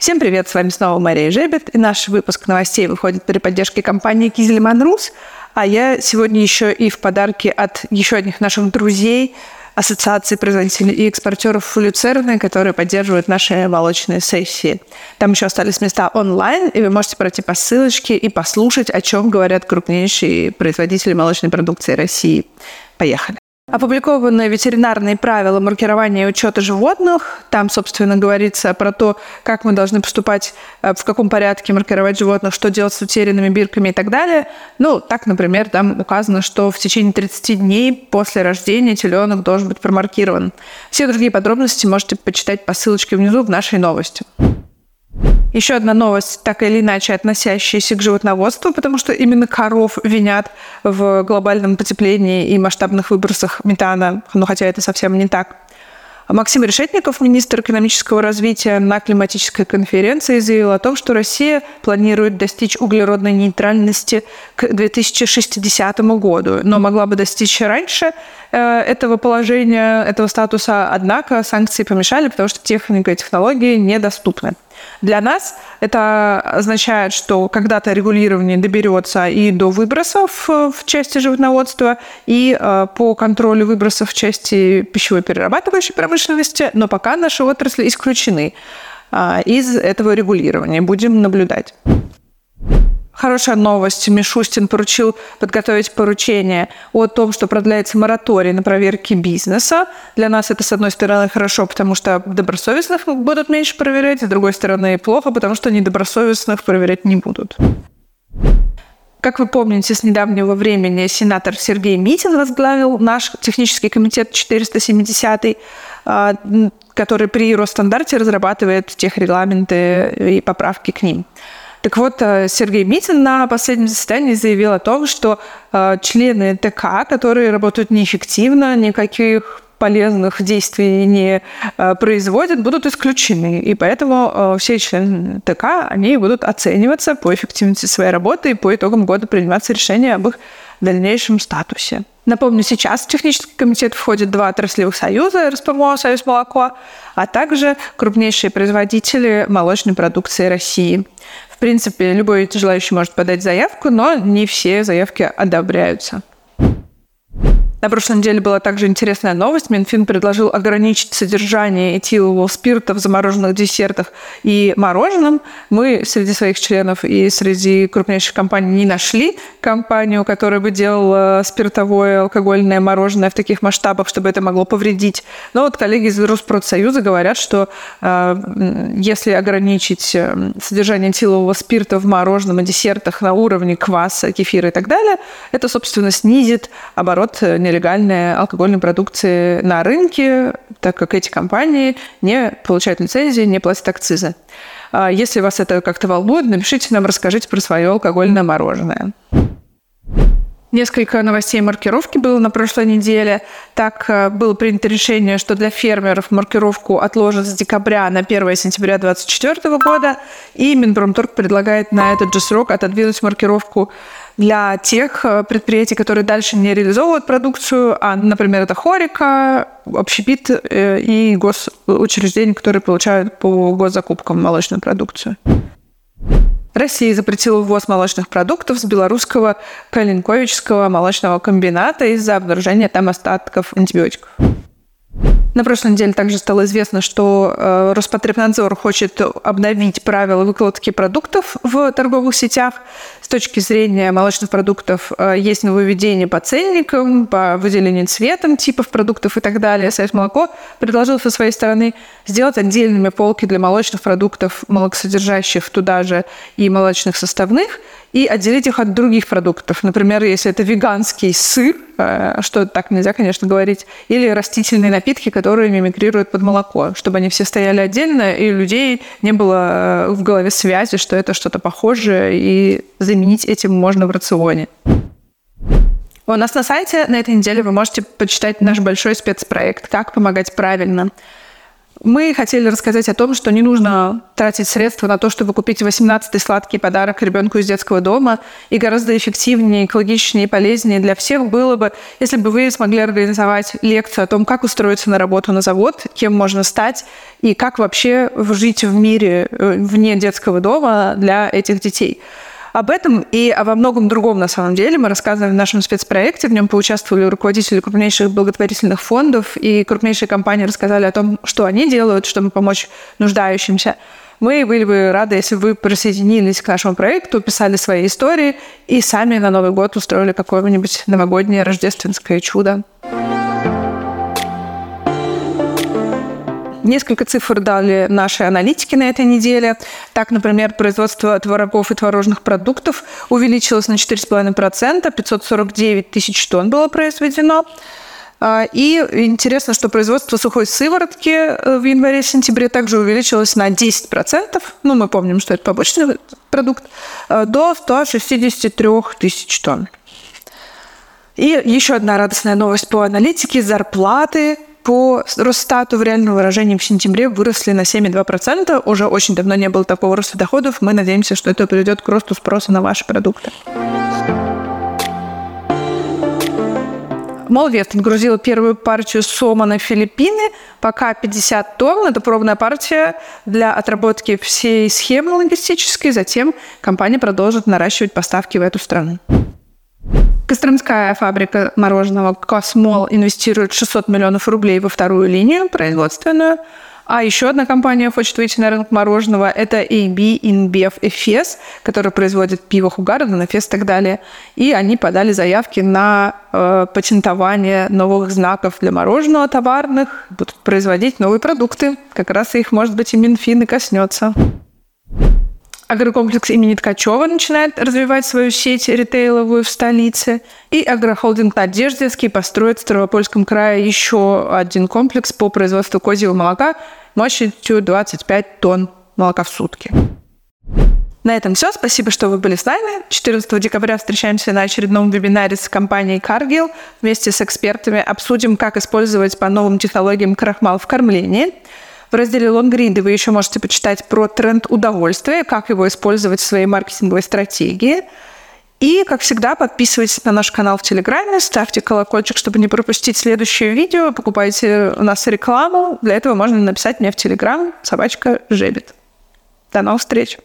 Всем привет, с вами снова Мария Жебет, и наш выпуск новостей выходит при поддержке компании Кизельман Рус, а я сегодня еще и в подарке от еще одних наших друзей Ассоциации производителей и экспортеров люцерны, которые поддерживают наши молочные сессии. Там еще остались места онлайн, и вы можете пройти по ссылочке и послушать, о чем говорят крупнейшие производители молочной продукции России. Поехали. Опубликованы ветеринарные правила маркирования и учета животных. Там, собственно, говорится про то, как мы должны поступать, э, в каком порядке маркировать животных, что делать с утерянными бирками и так далее. Ну, так, например, там указано, что в течение 30 дней после рождения теленок должен быть промаркирован. Все другие подробности можете почитать по ссылочке внизу в нашей новости. Еще одна новость, так или иначе относящаяся к животноводству, потому что именно коров винят в глобальном потеплении и масштабных выбросах метана, ну хотя это совсем не так. Максим Решетников, министр экономического развития, на климатической конференции заявил о том, что Россия планирует достичь углеродной нейтральности к 2060 году, но могла бы достичь раньше э, этого положения, этого статуса, однако санкции помешали, потому что техника и технологии недоступны. Для нас это означает, что когда-то регулирование доберется и до выбросов э, в части животноводства, и э, по контролю выбросов в части пищевой перерабатывающей промышленности, но пока наши отрасли исключены э, из этого регулирования. Будем наблюдать. Хорошая новость. Мишустин поручил подготовить поручение о том, что продляется мораторий на проверки бизнеса. Для нас это, с одной стороны, хорошо, потому что добросовестных будут меньше проверять, с другой стороны, плохо, потому что недобросовестных проверять не будут. Как вы помните, с недавнего времени сенатор Сергей Митин возглавил наш технический комитет 470 а, который при Росстандарте разрабатывает техрегламенты и поправки к ним. Так вот, э, Сергей Митин на последнем заседании заявил о том, что э, члены ТК, которые работают неэффективно, никаких полезных действий не э, производят, будут исключены. И поэтому все члены ТК, они будут оцениваться по эффективности своей работы и по итогам года приниматься решения об их дальнейшем статусе. Напомню, сейчас в технический комитет входят два отраслевых союза, РСПМО, Союз молоко, а также крупнейшие производители молочной продукции России принципе, любой желающий может подать заявку, но не все заявки одобряются. На прошлой неделе была также интересная новость. Минфин предложил ограничить содержание этилового спирта в замороженных десертах и мороженом. Мы среди своих членов и среди крупнейших компаний не нашли компанию, которая бы делала спиртовое алкогольное мороженое в таких масштабах, чтобы это могло повредить. Но вот коллеги из Роспродсоюза говорят, что э, если ограничить э, содержание этилового спирта в мороженом и десертах на уровне кваса, кефира и так далее, это, собственно, снизит оборот э, нелегальной алкогольной продукции на рынке, так как эти компании не получают лицензии, не платят акцизы. А если вас это как-то волнует, напишите нам, расскажите про свое алкогольное мороженое. Несколько новостей маркировки было на прошлой неделе. Так э, было принято решение, что для фермеров маркировку отложат с декабря на 1 сентября 2024 года. И Минпромторг предлагает на этот же срок отодвинуть маркировку для тех э, предприятий, которые дальше не реализовывают продукцию, а, например, это Хорика, Общепит э, и госучреждения, которые получают по госзакупкам молочную продукцию. Россия запретила ввоз молочных продуктов с белорусского Калинковичского молочного комбината из-за обнаружения там остатков антибиотиков. На прошлой неделе также стало известно, что э, Роспотребнадзор хочет обновить правила выкладки продуктов в торговых сетях. С точки зрения молочных продуктов э, есть нововведение по ценникам, по выделению цветом типов продуктов и так далее. Союз молоко предложил со своей стороны сделать отдельными полки для молочных продуктов, молокосодержащих туда же и молочных составных – и отделить их от других продуктов. Например, если это веганский сыр, э, что так нельзя, конечно, говорить, или растительные напитки, которые мимикрируют под молоко, чтобы они все стояли отдельно, и у людей не было э, в голове связи, что это что-то похожее, и заменить этим можно в рационе. У нас на сайте на этой неделе вы можете почитать наш большой спецпроект «Как помогать правильно». Мы хотели рассказать о том, что не нужно тратить средства на то, чтобы купить 18-й сладкий подарок ребенку из детского дома. И гораздо эффективнее, экологичнее и полезнее для всех было бы, если бы вы смогли организовать лекцию о том, как устроиться на работу на завод, кем можно стать и как вообще жить в мире э, вне детского дома для этих детей. Об этом и обо многом другом на самом деле мы рассказываем в нашем спецпроекте. В нем поучаствовали руководители крупнейших благотворительных фондов, и крупнейшие компании рассказали о том, что они делают, чтобы помочь нуждающимся. Мы были бы рады, если бы вы присоединились к нашему проекту, писали свои истории и сами на Новый год устроили какое-нибудь новогоднее рождественское чудо. Несколько цифр дали наши аналитики на этой неделе. Так, например, производство творогов и творожных продуктов увеличилось на 4,5%, 549 тысяч тонн было произведено. А, и интересно, что производство сухой сыворотки в январе-сентябре также увеличилось на 10%. Ну, мы помним, что это побочный продукт. Э, до 163 тысяч тонн. И еще одна радостная новость по аналитике. Зарплаты по Росстату в реальном выражении в сентябре выросли на 7,2%. Уже очень давно не было такого роста доходов. Мы надеемся, что это приведет к росту спроса на ваши продукты. Молвест отгрузила первую партию сома на Филиппины. Пока 50 тонн. Это пробная партия для отработки всей схемы логистической. Затем компания продолжит наращивать поставки в эту страну. Костромская фабрика мороженого «Космол» инвестирует 600 миллионов рублей во вторую линию производственную. А еще одна компания хочет выйти на рынок мороженого. Это AB InBev Efes, который производит пиво Хугарден, Efes и так далее. И они подали заявки на э, патентование новых знаков для мороженого товарных. Будут производить новые продукты. Как раз их, может быть, и Минфин и коснется. Агрокомплекс имени Ткачева начинает развивать свою сеть ритейловую в столице. И агрохолдинг Надеждинский построит в Ставропольском крае еще один комплекс по производству козьего молока мощностью 25 тонн молока в сутки. На этом все. Спасибо, что вы были с нами. 14 декабря встречаемся на очередном вебинаре с компанией Cargill. Вместе с экспертами обсудим, как использовать по новым технологиям крахмал в кормлении – в разделе «Лонгриды» вы еще можете почитать про тренд удовольствия, как его использовать в своей маркетинговой стратегии. И, как всегда, подписывайтесь на наш канал в Телеграме, ставьте колокольчик, чтобы не пропустить следующее видео, покупайте у нас рекламу. Для этого можно написать мне в Телеграм собачка Жебет. До новых встреч!